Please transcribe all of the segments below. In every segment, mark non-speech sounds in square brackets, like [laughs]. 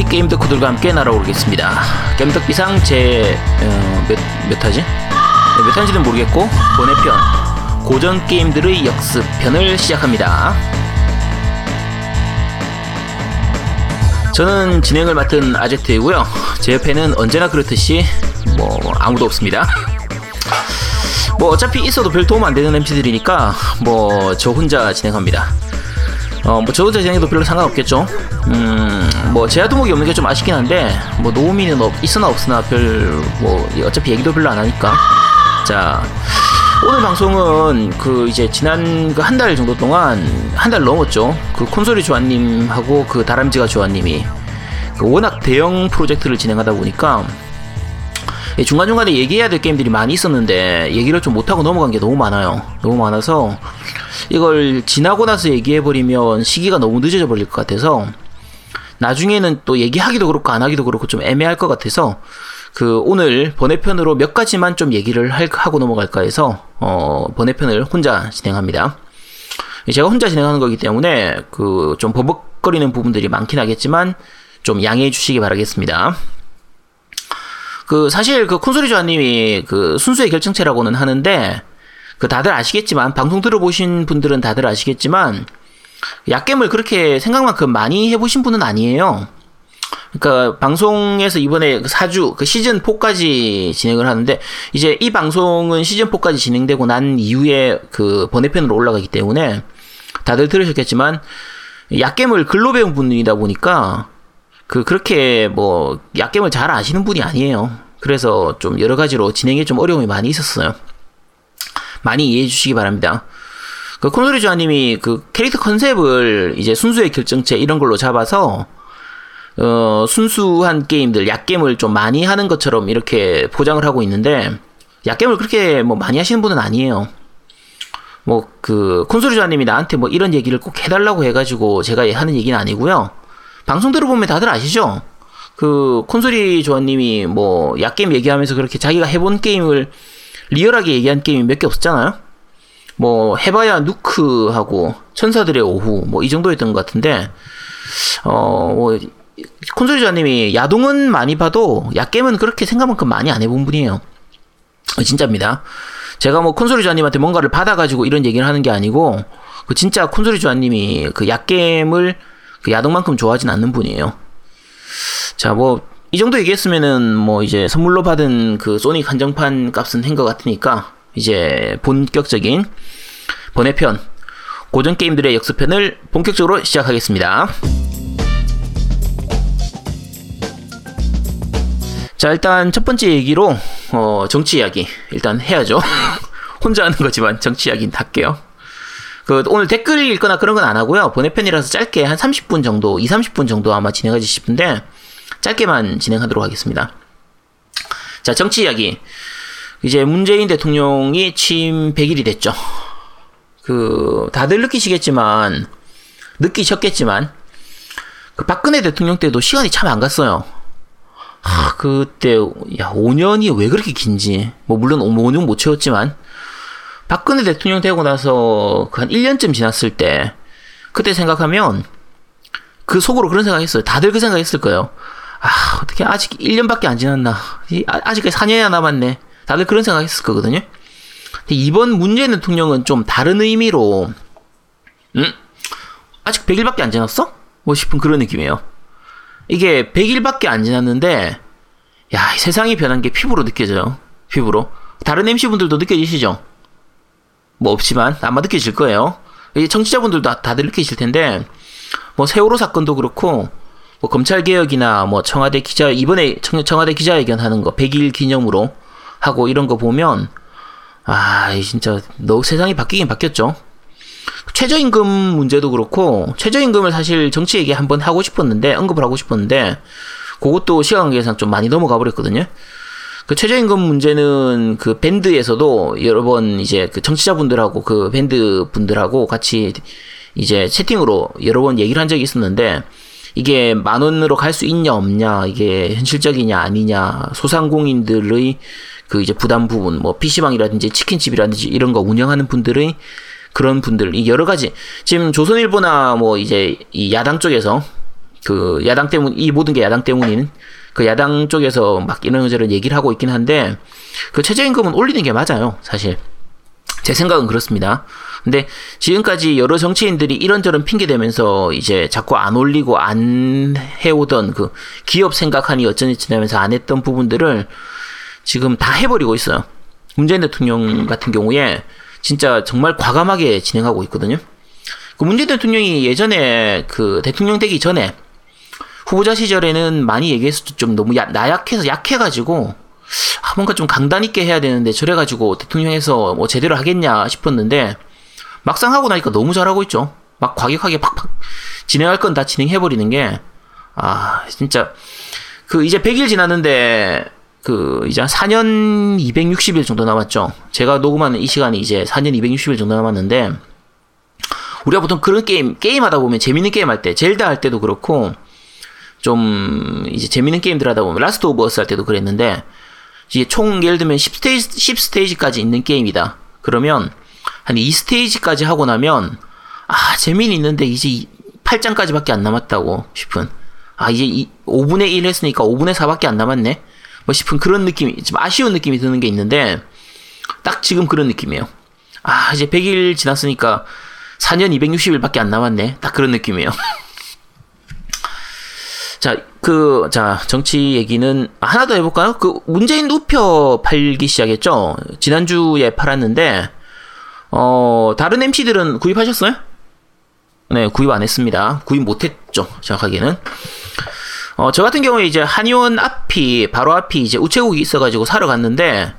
전국의 게임 덕후들과 함께 날아오르겠습니다. 게임 덕비상 제, 어, 몇, 몇 화지? 네, 몇 화인지는 모르겠고, 번외편, 고전 게임들의 역습편을 시작합니다. 저는 진행을 맡은 아제트이고요. 제 옆에는 언제나 그렇듯이 뭐 아무도 없습니다. 뭐 어차피 있어도 별 도움 안 되는 MC들이니까 뭐 저 혼자 진행합니다. 어, 뭐, 저 혼자 진행해도 별로 상관없겠죠. 음, 뭐, 제야 두목이 없는 게 좀 아쉽긴 한데, 뭐, 노우미는 없, 있으나 없으나 별, 뭐, 어차피 얘기도 별로 안 하니까. 자, 오늘 방송은 그 이제 지난 그 한 달 정도 동안, 한 달 넘었죠. 그 콘솔이 조아님하고 그 다람쥐가 조아님이 그 워낙 대형 프로젝트를 진행하다 보니까, 중간중간에 얘기해야 될 게임들이 많이 있었는데 얘기를 좀 못하고 넘어간 게 너무 많아요. 너무 많아서 이걸 지나고 나서 얘기해버리면 시기가 너무 늦어져 버릴 것 같아서 나중에는 또 얘기하기도 그렇고 안 하기도 그렇고 좀 애매할 것 같아서 그 오늘 번외편으로 몇 가지만 좀 얘기를 할, 하고 넘어갈까 해서 어 번외편을 혼자 진행합니다. 제가 혼자 진행하는 거기 때문에 그 좀 버벅거리는 부분들이 많긴 하겠지만 좀 양해해 주시기 바라겠습니다. 그 사실 그 콘솔이 조아님이 그 순수의 결정체라고는 하는데 그 다들 아시겠지만 방송 들어보신 분들은 다들 아시겠지만 약겜을 그렇게 생각만큼 많이 해보신 분은 아니에요. 그러니까 방송에서 이번에 4주 그 시즌 4까지 진행을 하는데 이제 이 방송은 시즌 4까지 진행되고 난 이후에 그 번외편으로 올라가기 때문에 다들 들으셨겠지만 약겜을 글로 배운 분이다 보니까 그 그렇게 뭐 약겜을 잘 아시는 분이 아니에요. 그래서 좀 여러 가지로 진행에 좀 어려움이 많이 있었어요. 많이 이해해 주시기 바랍니다. 그 콘솔이 조아님이 그 캐릭터 컨셉을 이제 순수의 결정체 이런 걸로 잡아서 어 순수한 게임들 약겜을 좀 많이 하는 것처럼 이렇게 포장을 하고 있는데 약겜을 그렇게 뭐 많이 하시는 분은 아니에요. 뭐 그 콘솔이 조아님이 나한테 뭐 이런 얘기를 꼭 해달라고 해가지고 제가 하는 얘기는 아니고요. 방송 들어보면 다들 아시죠? 그 콘솔이 조아님이 뭐 약게임 얘기하면서 그렇게 자기가 해본 게임을 리얼하게 얘기한 게임이 몇 개 없었잖아요. 뭐 해봐야 누크하고 천사들의 오후 뭐 이 정도였던 것 같은데 어 뭐 콘솔이 조아님이 야동은 많이 봐도 약게임은 그렇게 생각만큼 많이 안 해본 분이에요. 진짜입니다. 제가 뭐 콘솔이 조아님한테 뭔가를 받아가지고 이런 얘기를 하는 게 아니고 그 진짜 콘솔이 조아님이 그 약게임을 그 야동만큼 좋아하진 않는 분이에요. 자, 뭐, 이 정도 얘기했으면은, 뭐, 이제 선물로 받은 그 소닉 한정판 값은 한 것 같으니까, 이제 본격적인 번외편, 고전 게임들의 역습편을 본격적으로 시작하겠습니다. 자, 일단 첫 번째 얘기로, 어, 정치 이야기. 일단 해야죠. [laughs] 혼자 하는 거지만 정치 이야기는 할게요. 그 오늘 댓글 읽거나 그런 건 안 하고요. 번외편이라서 짧게 한 30분 정도, 2, 30분 정도 아마 진행하지 싶은데 짧게만 진행하도록 하겠습니다. 자, 정치 이야기. 이제 문재인 대통령이 취임 100일이 됐죠. 그 다들 느끼시겠지만 느끼셨겠지만 그 박근혜 대통령 때도 시간이 참 안 갔어요. 아, 그때 야 5년이 왜 그렇게 긴지 뭐 물론 5년 못 채웠지만 박근혜 대통령 되고 나서 그 한 1년쯤 지났을 때 그때 생각하면 그 속으로 그런 생각 했어요. 다들 그 생각 했을 거예요. 아, 어떻게 아직 1년밖에 안 지났나. 아, 아직까지 4년이나 남았네. 다들 그런 생각 했을 거거든요. 근데 이번 문재인 대통령은 좀 다른 의미로 음? 아직 100일밖에 안 지났어? 뭐 싶은 그런 느낌이에요. 이게 100일밖에 안 지났는데 야, 세상이 변한 게 피부로 느껴져요. 피부로. 다른 MC분들도 느껴지시죠? 뭐 없지만 아마 느껴질 거예요. 청취자분들도 다들 느끼실 텐데 뭐 세월호 사건도 그렇고 뭐 검찰 개혁이나 뭐 청와대 기자 이번에 청와대 기자회견 하는 거 100일 기념으로 하고 이런 거 보면 아 진짜 너 세상이 바뀌긴 바뀌었죠. 최저임금 문제도 그렇고 최저임금을 사실 정치 얘기 한번 하고 싶었는데 언급을 하고 싶었는데 그것도 시간 관계상 좀 많이 넘어가 버렸거든요. 그 최저임금 문제는 그 밴드에서도 여러 번 이제 그 청취자분들하고 그 밴드 분들하고 같이 이제 채팅으로 여러 번 얘기를 한 적이 있었는데 이게 만 원으로 갈 수 있냐 없냐 이게 현실적이냐 아니냐. 소상공인들의 그 이제 부담 부분 뭐 PC방이라든지 치킨집이라든지 이런 거 운영하는 분들의 그런 분들 이 여러 가지. 지금 조선일보나 뭐 이제 이 야당 쪽에서 그 야당 때문 이 모든 게 야당 때문인 그 야당 쪽에서 막 이런저런 얘기를 하고 있긴 한데 그 최저임금은 올리는 게 맞아요 사실. 제 생각은 그렇습니다. 근데 지금까지 여러 정치인들이 이런저런 핑계 대면서 이제 자꾸 안 올리고 안 해오던 그 기업 생각하니 어쩌니 지나면서 안 했던 부분들을 지금 다 해버리고 있어요. 문재인 대통령 같은 경우에 진짜 정말 과감하게 진행하고 있거든요. 그 문재인 대통령이 예전에 그 대통령 되기 전에 후보자 시절에는 많이 얘기했었죠. 좀 너무 야, 나약해서 약해가지고 아, 뭔가 좀 강단 있게 해야 되는데 저래가지고 대통령에서 뭐 제대로 하겠냐 싶었는데 막상 하고 나니까 너무 잘하고 있죠. 막 과격하게 팍팍 진행할 건 다 진행해버리는 게, 아, 진짜, 그 이제 100일 지났는데, 그 이제 한 4년 260일 정도 남았죠. 제가 녹음하는 이 시간이 이제 4년 260일 정도 남았는데, 우리가 보통 그런 게임, 게임 하다 보면 재밌는 게임 할 때, 젤다 할 때도 그렇고, 좀 이제 재밌는 게임들 하다 보면 Last of Us 할 때도 그랬는데, 이게 총 예를 들면 10스테이지, 10스테이지까지 있는 게임이다. 그러면 한 2스테이지까지 하고 나면 아 재미는 있는데 이제 8장까지밖에 안 남았다고 싶은. 아 이제 5분의 1 했으니까 5분의 4밖에 안 남았네? 뭐 싶은 그런 느낌이 좀 아쉬운 느낌이 드는 게 있는데 딱 지금 그런 느낌이에요. 아 이제 100일 지났으니까 4년 260일밖에 안 남았네? 딱 그런 느낌이에요. [laughs] 자, 그, 자, 정치 얘기는 하나 더 해볼까요? 그, 문재인 우표 팔기 시작했죠? 지난주에 팔았는데, 어, 다른 MC들은 구입하셨어요? 네, 구입 안 했습니다. 구입 못 했죠, 정확하게는. 어, 저 같은 경우에 이제 한의원 앞이, 바로 앞이 이제 우체국이 있어가지고 사러 갔는데,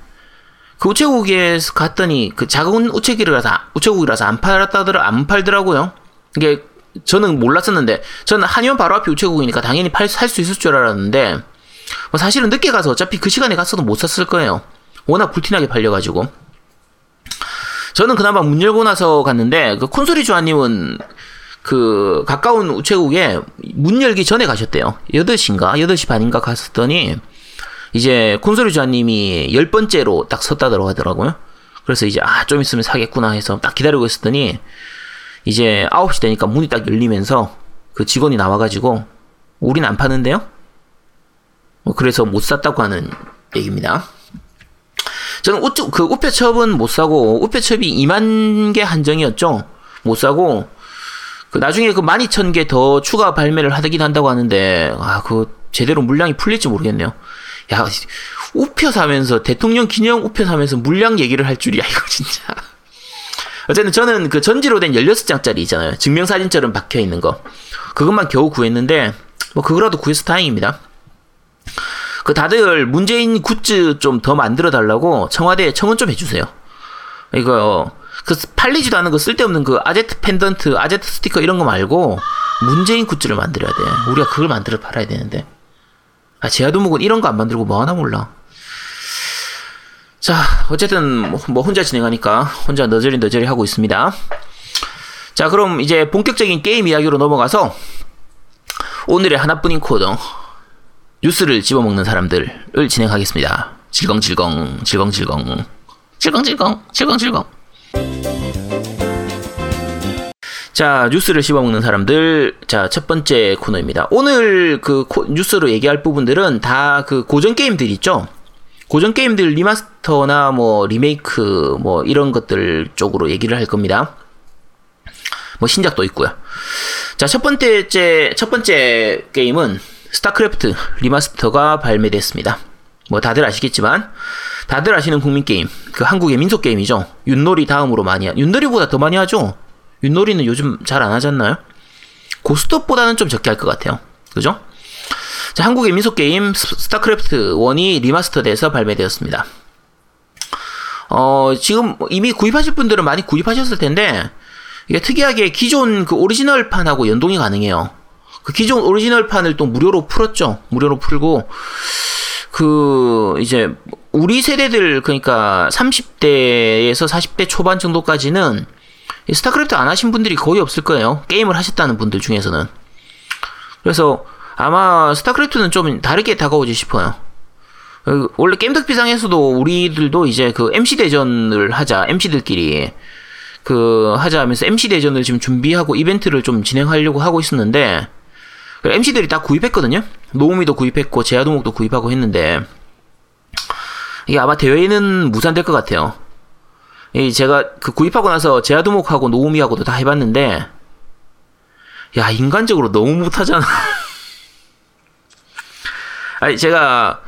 그 우체국에 갔더니 그 작은 우체국이라서, 우체국이라서 안 팔았다더라, 안 팔더라고요. 이게 저는 몰랐었는데 저는 한의원 바로 앞이 우체국이니까 당연히 팔 살 수 있을 줄 알았는데 뭐 사실은 늦게 가서 어차피 그 시간에 갔어도 못 샀을 거예요. 워낙 불티나게 팔려가지고 저는 그나마 문 열고 나서 갔는데 그 콘솔이 주아님은 그 가까운 우체국에 문 열기 전에 가셨대요. 8시인가 8시 반인가 갔었더니 이제 콘솔이 주아님이 열 번째로 딱 섰다더라고 하더라고요. 그래서 이제 아 좀 있으면 사겠구나 해서 딱 기다리고 있었더니 이제 9시 되니까 문이 딱 열리면서 그 직원이 나와가지고 우린 안 파는데요? 뭐 그래서 못 샀다고 하는 얘기입니다. 저는 우쭈, 그 우표첩은 못 사고 우표첩이 2만 개 한정이었죠. 못 사고 그 나중에 그 12,000개 더 추가 발매를 하긴 한다고 하는데 아 그 제대로 물량이 풀릴지 모르겠네요. 야 우표 사면서 대통령 기념 우표 사면서 물량 얘기를 할 줄이야 이거 진짜. 어쨌든 저는 그 전지로 된 16장짜리 있잖아요. 증명사진처럼 박혀 있는 거. 그것만 겨우 구했는데, 뭐, 그거라도 구해서 다행입니다. 그 다들 문재인 굿즈 좀 더 만들어 달라고 청와대에 청원 좀 해주세요. 이거, 그 팔리지도 않은 그 쓸데없는 그 아제트 펜던트, 아제트 스티커 이런 거 말고 문재인 굿즈를 만들어야 돼. 우리가 그걸 만들어 팔아야 되는데. 아, 제아도목은 이런 거 안 만들고 뭐 하나 몰라. 자, 어쨌든 뭐 혼자 진행하니까 혼자 너저리 너저리 하고 있습니다. 자, 그럼 이제 본격적인 게임 이야기로 넘어가서 오늘의 하나뿐인 코너 뉴스를 씹어먹는 사람들을 진행하겠습니다. 질겅질겅, 질겅질겅, 질겅질겅, 질겅질겅. 자, 뉴스를 씹어먹는 사람들. 자, 첫 번째 코너입니다. 오늘 그 코, 뉴스로 얘기할 부분들은 다 그 고전 게임들 있죠? 고전 게임들 remaster나 뭐 리메이크 뭐 이런 것들 쪽으로 얘기를 할 겁니다. 뭐 신작도 있고요. 자, 첫 번째 첫 번째 게임은 스타크래프트 리마스터가 발매됐습니다. 뭐 다들 아시겠지만 다들 아시는 국민 게임, 그 한국의 민속 게임이죠. 윷놀이 다음으로 많이 하, 윷놀이보다 더 많이 하죠. 윷놀이는 요즘 잘 안 하잖아요. 고스톱보다는 좀 적게 할 것 같아요. 그죠? 자, 한국의 민속 게임 스타크래프트 1이 remaster돼서 발매되었습니다. 어, 지금 이미 구입하실 분들은 많이 구입하셨을 텐데 이게 특이하게 기존 그 오리지널판하고 연동이 가능해요. 그 기존 오리지널 판을 또 무료로 풀었죠. 무료로 풀고 그 이제 우리 세대들 그러니까 30대에서 40대 초반 정도까지는 스타크래프트 안 하신 분들이 거의 없을 거예요. 게임을 하셨다는 분들 중에서는. 그래서 아마 스타크래프트는 좀 다르게 다가오지 싶어요. 어, 원래 게임덕비상에서도 우리들도 이제 그 MC 대전을 하자, MC들끼리 그 하자 하면서 MC 대전을 지금 준비하고 이벤트를 좀 진행하려고 하고 있었는데 MC들이 다 구입했거든요. 노우미도 구입했고 제아도목도 구입하고 했는데 이게 아마 대회는 무산될 것 같아요. 이 제가 그 구입하고 나서 제아도목하고 노우미하고도 다 해봤는데 야 인간적으로 너무 못하잖아. [laughs] 아니 제가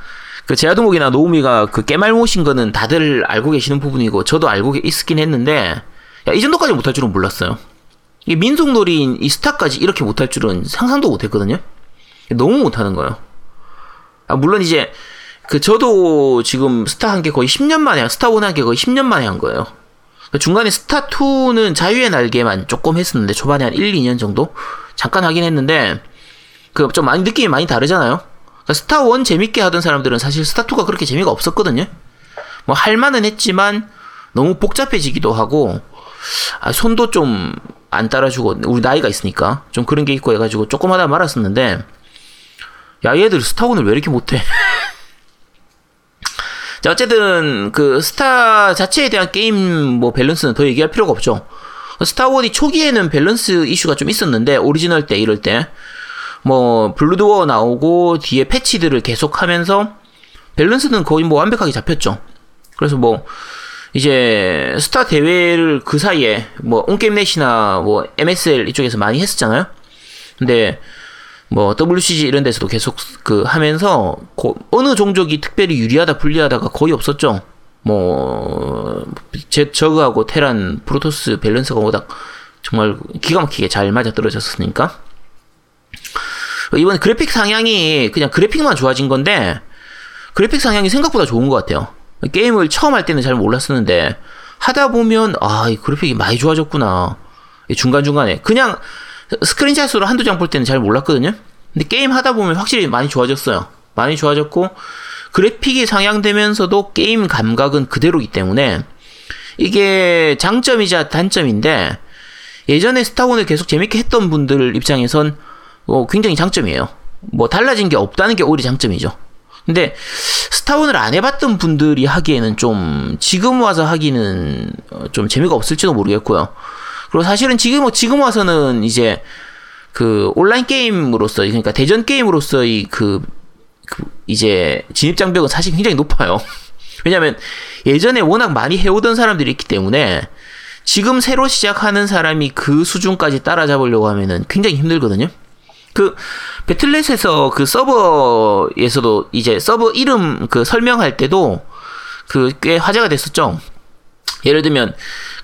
그 제아도목이나 노우미가 그 겜알못인 거는 다들 알고 계시는 부분이고 저도 알고 있긴 했는데 야, 이 정도까지 못할 줄은 몰랐어요. 이 민속놀이인 이 스타까지 이렇게 못할 줄은 상상도 못했거든요. 너무 못하는 거예요. 아, 물론 이제 그 저도 지금 스타 한 게 거의 10년 만에 스타 one 한 게 거의 10년 만에 한 거예요. 그 중간에 스타 2는 자유의 날개만 조금 했었는데 초반에 한 1, 2년 정도 잠깐 하긴 했는데 그 좀 많이 느낌이 많이 다르잖아요. 그러니까 스타 1 재밌게 하던 사람들은 사실 스타 2가 그렇게 재미가 없었거든요. 뭐 할만은 했지만 너무 복잡해지기도 하고 아, 손도 좀 안 따라주고 우리 나이가 있으니까 좀 그런 게 있고 해가지고 조금 하다 말았었는데 야 얘들 스타1을 왜 이렇게 못해? [laughs] 자 어쨌든 그 스타 자체에 대한 게임 뭐 밸런스는 더 얘기할 필요가 없죠. 스타1이 초기에는 밸런스 이슈가 좀 있었는데 오리지널 때 이럴 때 뭐 브루드워 나오고 뒤에 패치들을 계속하면서 밸런스는 거의 뭐 완벽하게 잡혔죠. 그래서 뭐 이제 스타 대회를 그 사이에 뭐 온게임넷이나 뭐 MSL 이쪽에서 많이 했었잖아요. 근데 뭐 WCG 이런 데서도 계속 그 하면서 고, 어느 종족이 특별히 유리하다 불리하다가 거의 없었죠. 뭐 제, 저그하고 테란 프로토스 밸런스가 워낙 정말 기가 막히게 잘 맞아 떨어졌으니까 이번 그래픽 상향이 그냥 그래픽만 좋아진 건데 그래픽 상향이 생각보다 좋은 것 같아요. 게임을 처음 할 때는 잘 몰랐었는데 하다 보면 아, 이 그래픽이 많이 좋아졌구나. 중간중간에 그냥 스크린샷으로 한두 장 볼 때는 잘 몰랐거든요. 근데 게임 하다 보면 확실히 많이 좋아졌어요. 많이 좋아졌고 그래픽이 상향되면서도 게임 감각은 그대로이기 때문에 이게 장점이자 단점인데 예전에 스타원을 계속 재밌게 했던 분들 입장에선 어, 굉장히 장점이에요. 뭐 달라진 게 없다는 게 오히려 장점이죠. 근데 스타원을 안 해봤던 분들이 하기에는 좀 지금 와서 하기는 어, 좀 재미가 없을지도 모르겠고요. 그리고 사실은 지금 지금 와서는 이제 그 온라인 게임으로서 그러니까 대전 게임으로서의 그, 그 이제 진입 장벽은 사실 굉장히 높아요. [laughs] 왜냐하면 예전에 워낙 많이 해오던 사람들이 있기 때문에 지금 새로 시작하는 사람이 그 수준까지 따라잡으려고 하면은 굉장히 힘들거든요. 그 배틀넷에서 그 서버에서도 이제 서버 이름 그 설명할 때도 그 꽤 화제가 됐었죠. 예를 들면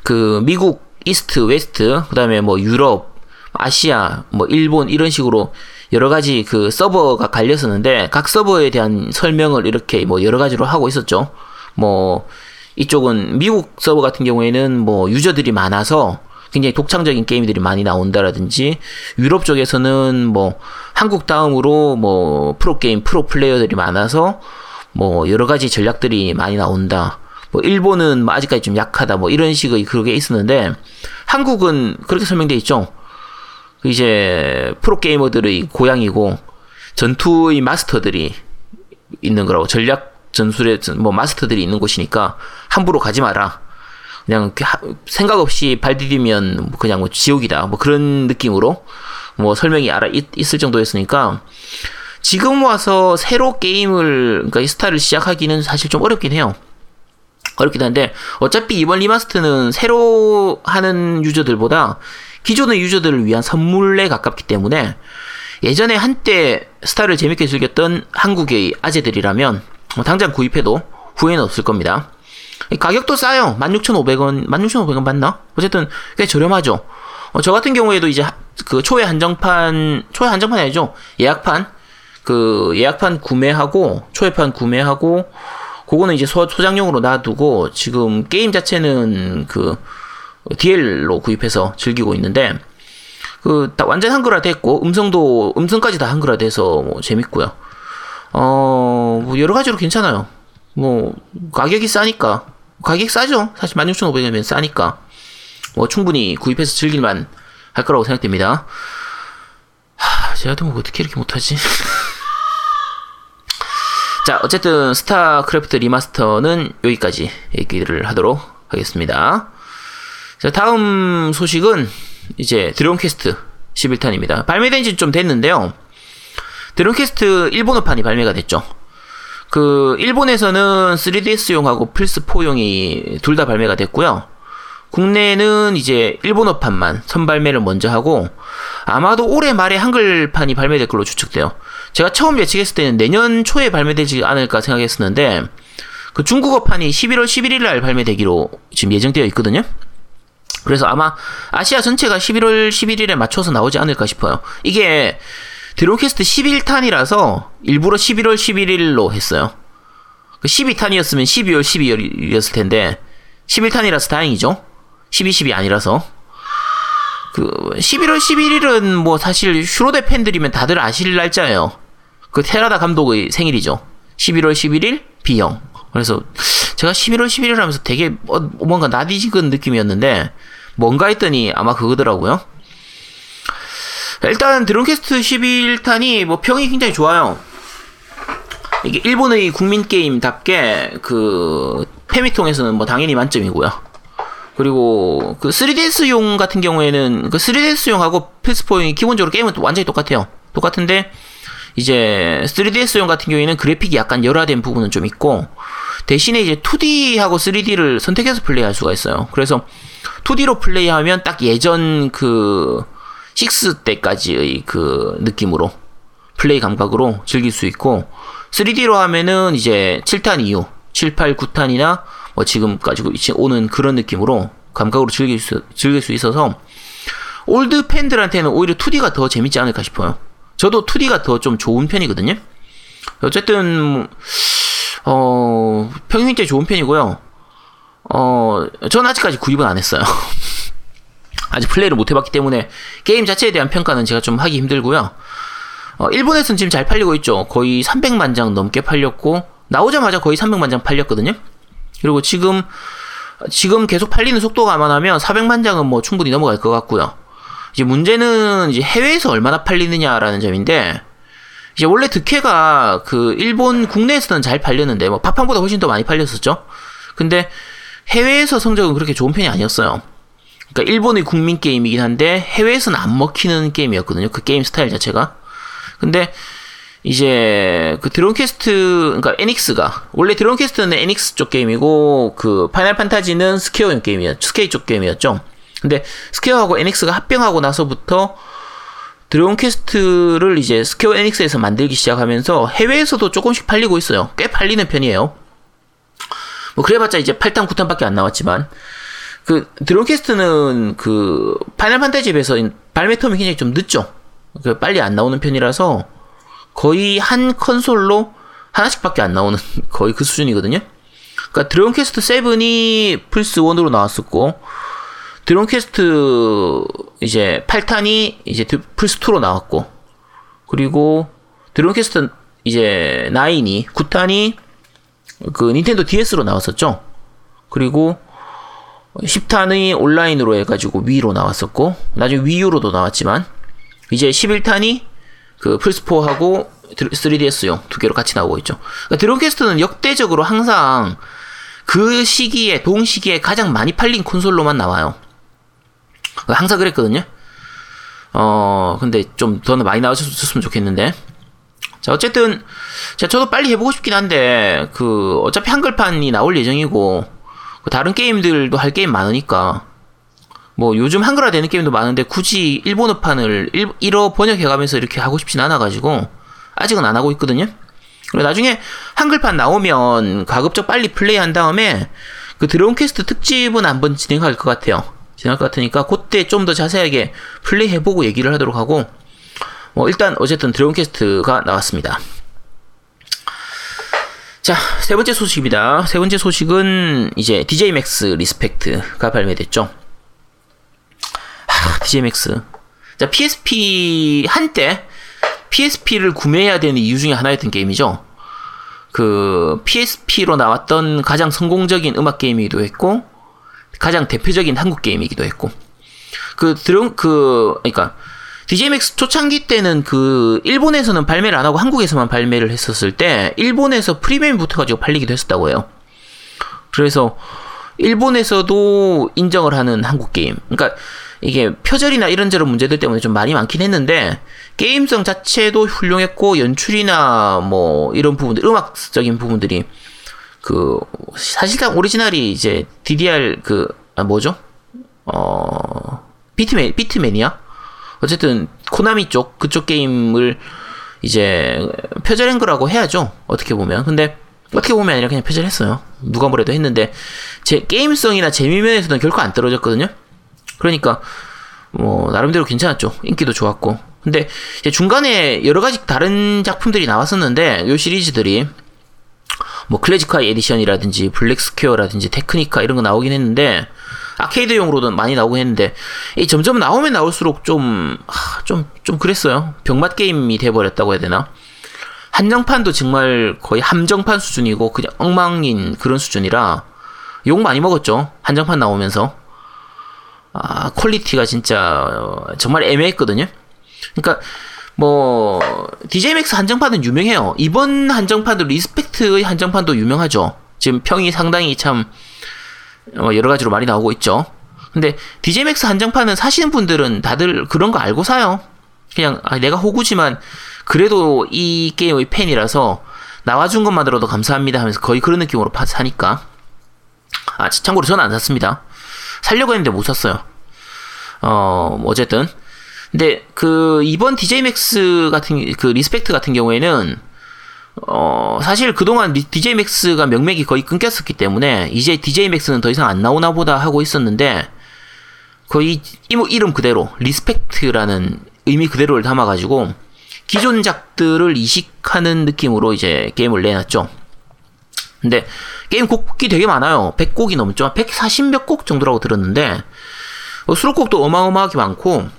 그 미국 East West 그다음에 뭐 유럽 아시아 뭐 일본 이런 식으로 여러 가지 그 서버가 갈렸었는데 각 서버에 대한 설명을 이렇게 뭐 여러 가지로 하고 있었죠. 뭐 이쪽은 미국 서버 같은 경우에는 뭐 유저들이 많아서 굉장히 독창적인 게임들이 많이 나온다라든지 유럽 쪽에서는 뭐 한국 다음으로 뭐 프로 게임 프로 플레이어들이 많아서 뭐 여러 가지 전략들이 많이 나온다. 뭐 일본은 뭐 아직까지 좀 약하다. 뭐 이런 식의 그게 있었는데 한국은 그렇게 설명돼 있죠. 이제 프로 게이머들의 고향이고 전투의 마스터들이 있는 거라고 전략 전술의 뭐 마스터들이 있는 곳이니까 함부로 가지 마라. 그냥 생각 없이 발 디디면 그냥 뭐 지옥이다. 뭐 그런 느낌으로 뭐 설명이 알아 있, 을 정도였으니까 지금 와서 새로 게임을 그러니까 이 스타를 시작하기는 사실 좀 어렵긴 해요. 어렵긴 한데 어차피 이번 remaster는 새로 하는 유저들보다 기존의 유저들을 위한 선물에 가깝기 때문에 예전에 한때 스타를 재밌게 즐겼던 한국의 아재들이라면 뭐 당장 구입해도 후회는 없을 겁니다. 가격도 싸요. 16,500원, 16,500원 맞나? 어쨌든 꽤 저렴하죠. 어, 저 같은 경우에도 이제 그 초회 한정판, 초회 한정판이 아니죠. 예약판, 그 예약판 구매하고, 초회판 구매하고, 그거는 이제 소, 소장용으로 놔두고, 지금 게임 자체는 그 DL로 구입해서 즐기고 있는데, 그, 완전 한글화 됐고, 음성도, 음성까지 다 한글화 돼서 뭐 재밌고요. 어, 뭐 여러 가지로 괜찮아요. 뭐, 가격이 싸니까. 가격 싸죠? 사실 16,500원이면 싸니까. 뭐, 충분히 구입해서 즐길만 할 거라고 생각됩니다. 하, 제가 뭐 어떻게 이렇게 못하지? [laughs] 자, 어쨌든 스타크래프트 리마스터는 여기까지 얘기를 하도록 하겠습니다. 자, 다음 소식은 이제 드래곤 퀘스트 11탄입니다. 발매된 지 좀 됐는데요. 드래곤 퀘스트 일본어판이 발매가 됐죠. 그 일본에서는 3DS용하고 플스4용이 둘 다 발매가 됐고요. 국내는 이제 일본어판만 선발매를 먼저 하고 아마도 올해 말에 한글판이 발매될 걸로 추측돼요. 제가 처음 예측했을 때는 내년 초에 발매되지 않을까 생각했었는데 그 중국어판이 11월 11일 날 발매되기로 지금 예정되어 있거든요. 그래서 아마 아시아 전체가 11월 11일에 맞춰서 나오지 않을까 싶어요. 이게 드론캐스트 11탄이라서 일부러 11월 11일로 했어요. 12탄이었으면 12월 12일이었을 텐데 11탄이라서 다행이죠. 12, 10이 아니라서. 그 11월 11일은 뭐 사실 슈로데 팬들이면 다들 아실 날짜예요. 그 테라다 감독의 생일이죠. 11월 11일 B형. 그래서 제가 11월 11일 하면서 되게 어, 뭔가 나디지근 느낌이었는데 뭔가 했더니 아마 그거더라고요. 일단 드론캐스트 11탄이 뭐 평이 굉장히 좋아요. 이게 일본의 국민 게임답게 그 페미통에서는 뭐 당연히 만점이고요. 그리고 그 3DS용 같은 경우에는 그 3DS용하고 PS4용이 기본적으로 게임은 완전히 똑같아요. 똑같은데 이제 3DS용 같은 경우에는 그래픽이 약간 열화된 부분은 좀 있고 대신에 이제 2D하고 3D를 선택해서 플레이할 수가 있어요. 그래서 2D로 플레이하면 딱 예전 그 6 때까지의 그 느낌으로 플레이 감각으로 즐길 수 있고 3D로 하면은 이제 7탄 이후 7, 8, 9탄이나 뭐 지금까지 오는 그런 느낌으로 감각으로 즐길 수, 즐길 수 있어서 올드 팬들한테는 오히려 2D가 더 재밌지 않을까 싶어요. 저도 2D가 더 좀 좋은 편이거든요. 어쨌든 어 평이 굉장히 좋은 편이고요. 어 저는 아직까지 구입은 안 했어요. [laughs] 아직 플레이를 못 해봤기 때문에 게임 자체에 대한 평가는 제가 좀 하기 힘들고요. 어, 일본에서는 지금 잘 팔리고 있죠. 거의 300만 장 넘게 팔렸고 나오자마자 거의 300만 장 팔렸거든요. 그리고 지금 지금 계속 팔리는 속도가 감안하면 400만 장은 뭐 충분히 넘어갈 것 같고요. 이제 문제는 이제 해외에서 얼마나 팔리느냐라는 점인데 이제 원래 드퀘가 그 일본 국내에서는 잘 팔렸는데 뭐 파판보다 훨씬 더 많이 팔렸었죠. 근데 해외에서 성적은 그렇게 좋은 편이 아니었어요. 그러니까 일본의 국민 게임이긴 한데 해외에서는 안 먹히는 게임이었거든요. 그 게임 스타일 자체가. 근데 이제 그 드래곤 퀘스트 그러니까 에닉스가 원래 드래곤 퀘스트는 에닉스 쪽 게임이고 그 파이널 판타지는 스퀘어 게임이었 스퀘어 쪽 게임이었죠. 근데 스퀘어하고 에닉스가 합병하고 나서부터 드래곤 퀘스트를 이제 스퀘어 에닉스에서 만들기 시작하면서 해외에서도 조금씩 팔리고 있어요. 꽤 팔리는 편이에요. 뭐 그래봤자 이제 8탄 9탄밖에 안 나왔지만 그 드래곤 퀘스트는 그 파이널 판타지에 비해서 발매 term이 굉장히 좀 늦죠. 그 빨리 안 나오는 편이라서 거의 한 콘솔로 하나씩밖에 안 나오는 [laughs] 거의 그 수준이거든요. 그러니까 드래곤 퀘스트 7이 플스 1으로 나왔었고 드래곤 퀘스트 이제 8탄이 이제 플스 2로 나왔고 그리고 드래곤 퀘스트 이제 9이 9탄이 그 닌텐도 DS로 나왔었죠. 그리고 10탄이 온라인으로 해가지고 Wii로 나왔었고 나중에 Wii U로도 나왔지만 이제 11탄이 그 플스4하고 3DS용 두 개로 같이 나오고 있죠. 그러니까 드론캐스트는 역대적으로 항상 그 시기에, 동시기에 가장 많이 팔린 콘솔로만 나와요. 항상 그랬거든요. 어, 근데 좀 더 많이 나와줬으면 좋겠는데. 자, 어쨌든, 자, 저도 빨리 해보고 싶긴 한데, 그, 어차피 한글판이 나올 예정이고, 그 다른 게임들도 할 게임 많으니까, 뭐 요즘 한글화 되는 게임도 많은데 굳이 일본어판을 일, 일어 번역해가면서 이렇게 하고 싶진 않아가지고 아직은 안 하고 있거든요. 그리고 나중에 한글판 나오면 가급적 빨리 플레이한 다음에 그 드래곤 퀘스트 특집은 한번 진행할 것 같아요. 진행할 것 같으니까 그때 좀 더 자세하게 플레이해보고 얘기를 하도록 하고 뭐 일단 어쨌든 드래곤 퀘스트가 나왔습니다. 자, 세 번째 소식입니다. 세 번째 소식은 이제 DJ 맥스 리스펙트가 발매됐죠. DJMX. 자, PSP, 한때 PSP를 구매해야 되는 이유 중에 하나였던 게임이죠. 그 PSP로 나왔던 가장 성공적인 음악 게임이기도 했고, 가장 대표적인 한국 게임이기도 했고, 그 드럼, 그, 그니까, DJMX 초창기 때는 그, 일본에서는 발매를 안 하고 한국에서만 발매를 했었을 때, 일본에서 프리미엄 붙어가지고 팔리기도 했었다고 해요. 그래서, 일본에서도 인정을 하는 한국 게임. 그러니까 이게 표절이나 이런저런 문제들 때문에 좀 말이 많긴 했는데 게임성 자체도 훌륭했고 연출이나 뭐 이런 부분들 음악적인 부분들이 그 사실상 오리지널이 이제 DDR 그 아, 뭐죠? 어 비트맨 비트맨이야? 어쨌든 코나미 쪽 그쪽 게임을 이제 표절한 거라고 해야죠. 어떻게 보면. 근데 어떻게 보면 아니라 그냥 표절했어요. 누가 뭐래도 했는데 제 게임성이나 재미 면에서는 결코 안 떨어졌거든요. 그러니까 뭐 나름대로 괜찮았죠. 인기도 좋았고. 근데 중간에 여러 가지 다른 작품들이 나왔었는데 요 시리즈들이 뭐 클래지콰이 에디션이라든지 블랙 스퀘어라든지 테크니카 이런 거 나오긴 했는데 아케이드용으로도 많이 나오긴 했는데 이 점점 나오면 나올수록 좀 좀 좀 좀 그랬어요. 병맛 게임이 돼 버렸다고 해야 되나? 한정판도 정말 거의 함정판 수준이고 그냥 엉망인 그런 수준이라 욕 많이 먹었죠. 한정판 나오면서. 아, quality가 진짜 어, 정말 애매했거든요. 그러니까 뭐 DJ 맥스 한정판은 유명해요. 이번 한정판도 리스펙트의 한정판도 유명하죠. 지금 평이 상당히 참 어, 여러 가지로 많이 나오고 있죠. 근데 DJ 맥스 한정판은 사시는 분들은 다들 그런 거 알고 사요. 그냥 아, 내가 호구지만 그래도 이 게임의 팬이라서 나와준 것만으로도 감사합니다 하면서 거의 그런 느낌으로 파, 사니까. 아, 참고로 저는 안 샀습니다. 살려고 했는데 못 샀어요. 어, 어쨌든. 근데 그 이번 DJ 맥스 같은 그 리스펙트 같은 경우에는 어, 사실 그동안 DJ 맥스가 명맥이 거의 끊겼었기 때문에 이제 DJ 맥스는 더 이상 안 나오나 보다 하고 있었는데 거의 이름 그대로 리스펙트라는 의미 그대로를 담아가지고 기존작들을 이식하는 느낌으로 이제 게임을 내놨죠. 근데 게임 곡이 되게 많아요. 100곡이 넘죠. 140몇 곡 정도라고 들었는데 어, 수록곡도 어마어마하게 많고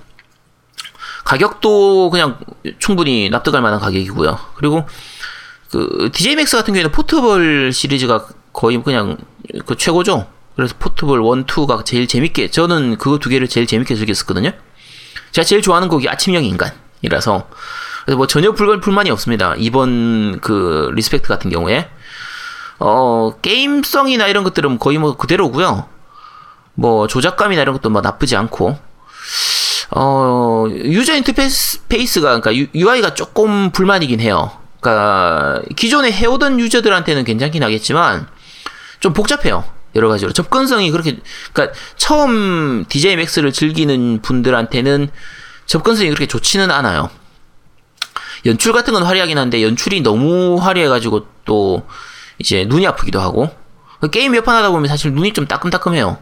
가격도 그냥 충분히 납득할 만한 가격이고요. 그리고 그 DJ 맥스 같은 경우에는 포터블 시리즈가 거의 그냥 그 최고죠. 그래서 포터블 1, 2가 제일 재밌게 저는 그거 두 개를 제일 재밌게 즐겼었거든요. 제가 제일 좋아하는 곡이 아침형 인간이라서 그래서 뭐 전혀 불, 불만이 없습니다. 이번 그 리스펙트 같은 경우에 어 게임성이나 이런 것들은 거의 뭐 그대로고요. 뭐 조작감이나 이런 것도 뭐 나쁘지 않고 어 user interface가 그러니까 UI가 조금 불만이긴 해요. 그러니까 기존에 해오던 user들한테는 괜찮긴 하겠지만 좀 복잡해요. 여러 가지로 접근성이 그렇게 그러니까 처음 DJ 맥스를 즐기는 분들한테는 접근성이 그렇게 좋지는 않아요. 연출 같은 건 화려하긴 한데 연출이 너무 화려해가지고 또 이제 눈이 아프기도 하고 게임 몇 판 하다 보면 사실 눈이 좀 따끔따끔해요.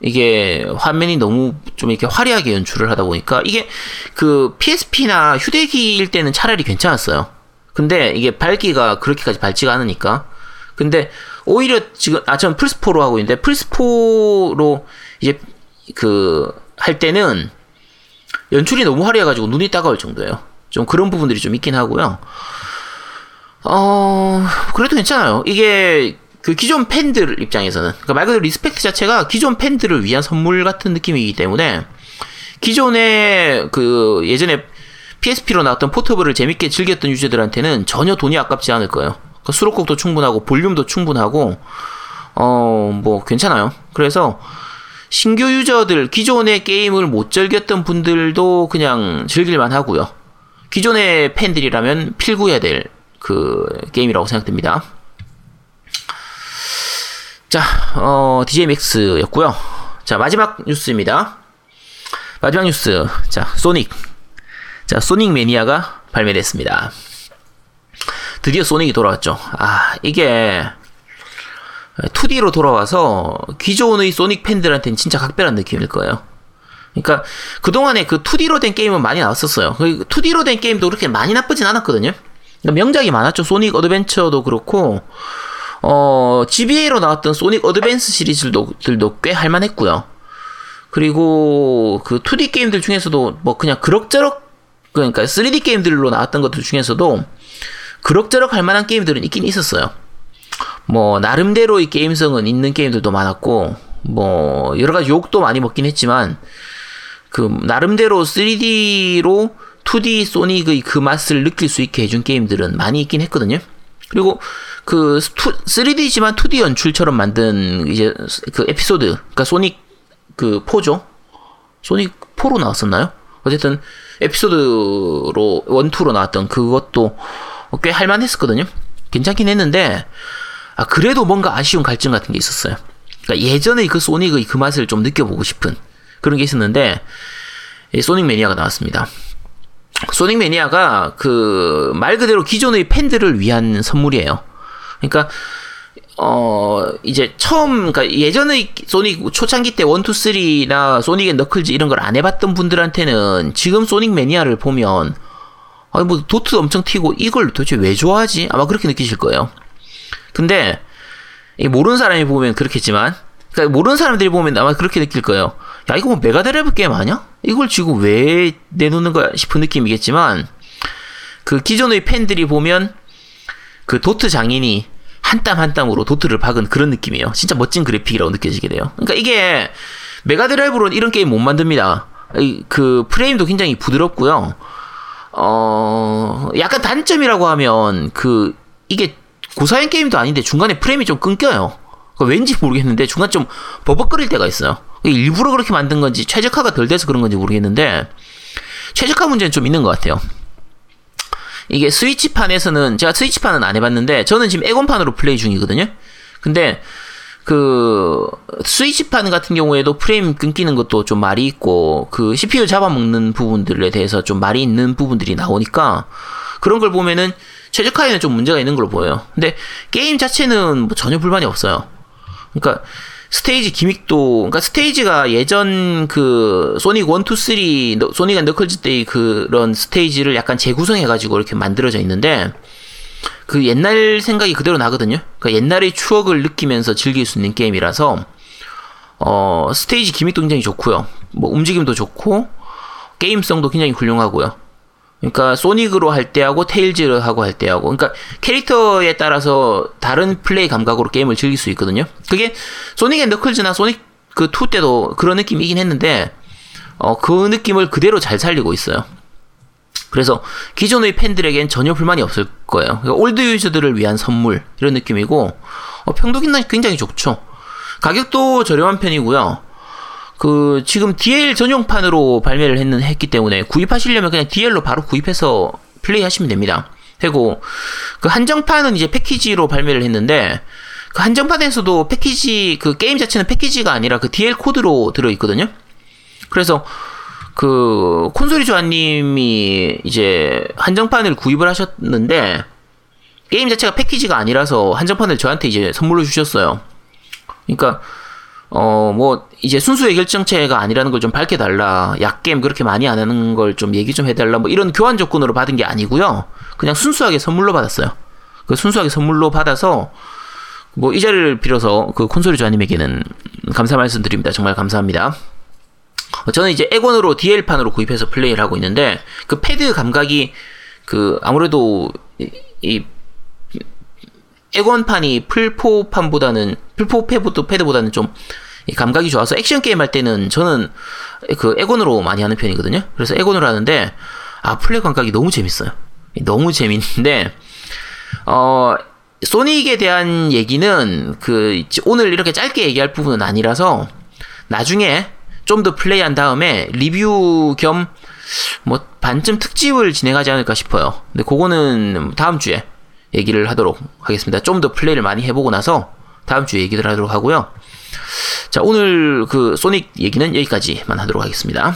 이게 화면이 너무 좀 이렇게 화려하게 연출을 하다 보니까 이게 그 PSP나 휴대기일 때는 차라리 괜찮았어요. 근데 이게 밝기가 그렇게까지 밝지가 않으니까. 근데 오히려 지금 아 전 플스4로 하고 있는데 플스4로 이제 그 할 때는 연출이 너무 화려해가지고 눈이 따가울 정도예요. 좀 그런 부분들이 좀 있긴 하고요. 어, 그래도 괜찮아요. 이게 그 기존 팬들 입장에서는 그러니까 말 그대로 리스펙트 자체가 기존 팬들을 위한 선물 같은 느낌이기 때문에 기존에 그 예전에 PSP로 나왔던 포터블을 재밌게 즐겼던 유저들한테는 전혀 돈이 아깝지 않을 거예요. 그러니까 수록곡도 충분하고 볼륨도 충분하고 어 뭐 괜찮아요. 그래서 신규 유저들 기존의 게임을 못 즐겼던 분들도 그냥 즐길만 하고요. 기존의 팬들이라면 필구해야 될 그 게임이라고 생각됩니다. 자, 어, DJ 맥스였고요. 자, 마지막 뉴스입니다. 마지막 뉴스. 자, 소닉. 자, 소닉 매니아가 발매됐습니다. 드디어 소닉이 돌아왔죠. 아, 이게 2D로 돌아와서 기존의 소닉 팬들한테는 진짜 각별한 느낌일 거예요. 그러니까 그동안에 그 2D로 된 게임은 많이 나왔었어요. 2D로 그 된 게임도 그렇게 많이 나쁘진 않았거든요. 그러니까 명작이 많았죠. 소닉 어드벤처도 그렇고 어, GBA로 나왔던 소닉 어드밴스 시리즈들도 꽤 할만했고요. 그리고 그 2D 게임들 중에서도 뭐 그냥 그럭저럭 그러니까 3D 게임들로 나왔던 것들 중에서도 그럭저럭 할 만한 게임들은 있긴 있었어요. 뭐 나름대로의 게임성은 있는 게임들도 많았고 뭐 여러 가지 욕도 많이 먹긴 했지만 그 나름대로 3D로 2D 소닉의 그 맛을 느낄 수 있게 해준 게임들은 많이 있긴 했거든요. 그리고 그 3D지만 2D 연출처럼 만든 이제 그 에피소드, 그러니까 소닉 그 포죠. 소닉 4로 나왔었나요? 어쨌든 에피소드로 1, 2로 나왔던 그것도 꽤 할만했었거든요. 괜찮긴 했는데 아 그래도 뭔가 아쉬운 갈증 같은 게 있었어요. 그러니까 예전의 그 소닉의 그 맛을 좀 느껴보고 싶은 그런 게 있었는데 소닉 매니아가 나왔습니다. 소닉 매니아가 그 말 그대로 기존의 팬들을 위한 선물이에요. 그러니까 어 이제 처음 그러니까 예전의 소닉 초창기 때 1, 2, 3나 소닉 앤 너클즈 이런 걸 안 해봤던 분들한테는 지금 소닉 매니아를 보면 아니 뭐 도트도 엄청 튀고 이걸 도대체 왜 좋아하지? 아마 그렇게 느끼실 거예요. 근데 모르는 사람이 보면 그렇겠지만 그러니까 모르는 사람들이 보면 아마 그렇게 느낄 거예요. 야 이거 뭐 메가드라이브 게임 아니야? 이걸 지금 왜 내놓는 거야 싶은 느낌이겠지만 그 기존의 팬들이 보면 그 도트 장인이 한 땀 한 땀으로 도트를 박은 그런 느낌이에요. 진짜 멋진 그래픽이라고 느껴지게 돼요. 그러니까 이게 메가드라이브로는 이런 게임 못 만듭니다. 그 프레임도 굉장히 부드럽고요. 어, 약간 단점이라고 하면 그 이게 고사양 게임도 아닌데 중간에 프레임이 좀 끊겨요. 왠지 모르겠는데 중간 좀 버벅거릴 때가 있어요. 일부러 그렇게 만든 건지 최적화가 덜 돼서 그런 건지 모르겠는데 최적화 문제는 좀 있는 것 같아요. 이게 스위치판에서는 제가 스위치판은 안 해봤는데 저는 지금 엑원판으로 플레이 중이거든요. 근데 그 스위치판 같은 경우에도 프레임 끊기는 것도 좀 말이 있고 그 CPU 잡아먹는 부분들에 대해서 좀 말이 있는 부분들이 나오니까 그런 걸 보면은 최적화에는 좀 문제가 있는 걸로 보여요. 근데 게임 자체는 뭐 전혀 불만이 없어요. 그러니까 스테이지 gimmick도 그러니까 스테이지가 예전 그 소닉 1, 2, 3 소닉 앤 너클즈 때의 그런 스테이지를 약간 재구성해 가지고 이렇게 만들어져 있는데 그 옛날 생각이 그대로 나거든요. 그러니까 옛날의 추억을 느끼면서 즐길 수 있는 게임이라서 어 스테이지 gimmick도 굉장히 좋고요. 뭐 움직임도 좋고 게임성도 굉장히 훌륭하고요. 그러니까 소닉으로 할 때하고 테일즈를 하고 할 때하고 그러니까 캐릭터에 따라서 다른 플레이 감각으로 게임을 즐길 수 있거든요. 그게 소닉 앤 너클즈나 소닉 그 2 때도 그런 느낌이긴 했는데 어, 그 느낌을 그대로 잘 살리고 있어요. 그래서 기존의 팬들에겐 전혀 불만이 없을 거예요. 그러니까 old user들을 위한 선물 이런 느낌이고 어, 평도 굉장히 좋죠. 가격도 저렴한 편이고요. 그 지금 DL 전용판으로 발매를 했는 했기 때문에 구입하시려면 그냥 DL로 바로 구입해서 플레이하시면 됩니다. 그리고 그 한정판은 이제 패키지로 발매를 했는데 그 한정판에서도 패키지 그 게임 자체는 패키지가 아니라 그 DL 코드로 들어 있거든요. 그래서 그 콘솔이 조아님이 이제 한정판을 구입을 하셨는데 게임 자체가 패키지가 아니라서 한정판을 저한테 이제 선물로 주셨어요. 그러니까 어, 뭐, 이제 순수의 결정체가 아니라는 걸 좀 밝혀달라. 약겜 그렇게 많이 안 하는 걸 좀 얘기 좀 해달라. 뭐 이런 교환 조건으로 받은 게 아니고요. 그냥 순수하게 선물로 받았어요. 그 순수하게 선물로 받아서, 뭐 이 자리를 빌어서 그 콘솔이 조아님에게는 감사 말씀 드립니다. 정말 감사합니다. 저는 이제 엑원으로 DL판으로 구입해서 플레이를 하고 있는데, 그 패드 감각이 그 아무래도 이, 이 엑원판이 플포판보다는 플포 패드 패드보다는 좀 감각이 좋아서 액션 게임 할 때는 저는 그 엑원으로 많이 하는 편이거든요. 그래서 엑원으로 하는데 아 플레이 감각이 너무 재밌어요. 너무 재밌는데 어 소닉에 대한 얘기는 그 오늘 이렇게 짧게 얘기할 부분은 아니라서 나중에 좀 더 플레이한 다음에 리뷰 겸 뭐 반쯤 특집을 진행하지 않을까 싶어요. 근데 그거는 다음 주에 얘기를 하도록 하겠습니다. 좀 더 플레이를 많이 해보고 나서 다음 주에 얘기를 하도록 하고요. 자, 오늘 그 소닉 얘기는 여기까지만 하도록 하겠습니다.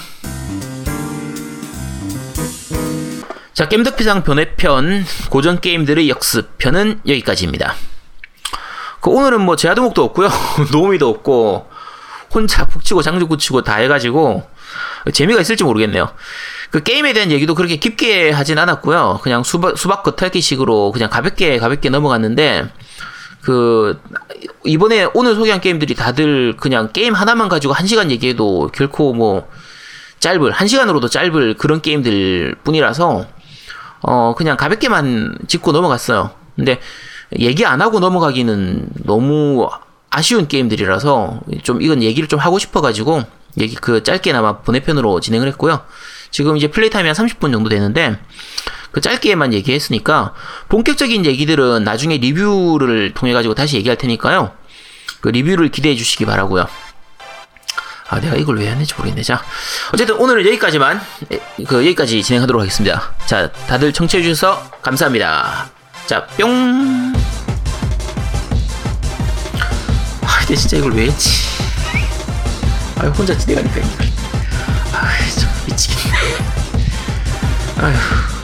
자, 겜덕비상 변해편 고전 게임들의 역습편은 여기까지입니다. 그 오늘은 뭐 제아도목도 없고요. [laughs] 노미도 없고 혼자 푹 치고 장주구 치고 다 해가지고 재미가 있을지 모르겠네요. 그 게임에 대한 얘기도 그렇게 깊게 하진 않았고요. 그냥 수박, 수박 겉핥기식으로 그냥 가볍게 가볍게 넘어갔는데 그 이번에 오늘 소개한 게임들이 다들 그냥 게임 하나만 가지고 한 시간 얘기해도 결코 뭐 짧을 한 시간으로도 짧을 그런 게임들 뿐이라서 어 그냥 가볍게만 짚고 넘어갔어요. 근데 얘기 안 하고 넘어가기는 너무 아쉬운 게임들이라서 좀 이건 얘기를 좀 하고 싶어가지고 얘기 그 짧게나마 번외편으로 진행을 했고요. 지금 이제 플레이 타임이 한 30분 정도 되는데 그 짧게만 얘기했으니까 본격적인 얘기들은 나중에 리뷰를 통해 가지고 다시 얘기할 테니까요. 그 리뷰를 기대해 주시기 바라고요. 아 내가 이걸 왜 했는지 모르겠네. 자 어쨌든 오늘은 여기까지만 에, 그 여기까지 진행하도록 하겠습니다. 자 다들 청취해 주셔서 감사합니다. 자 뿅. 아 근데 진짜 이걸 왜 했지? 아 혼자 진행하니까. 아 참 미치겠네 아휴 [laughs]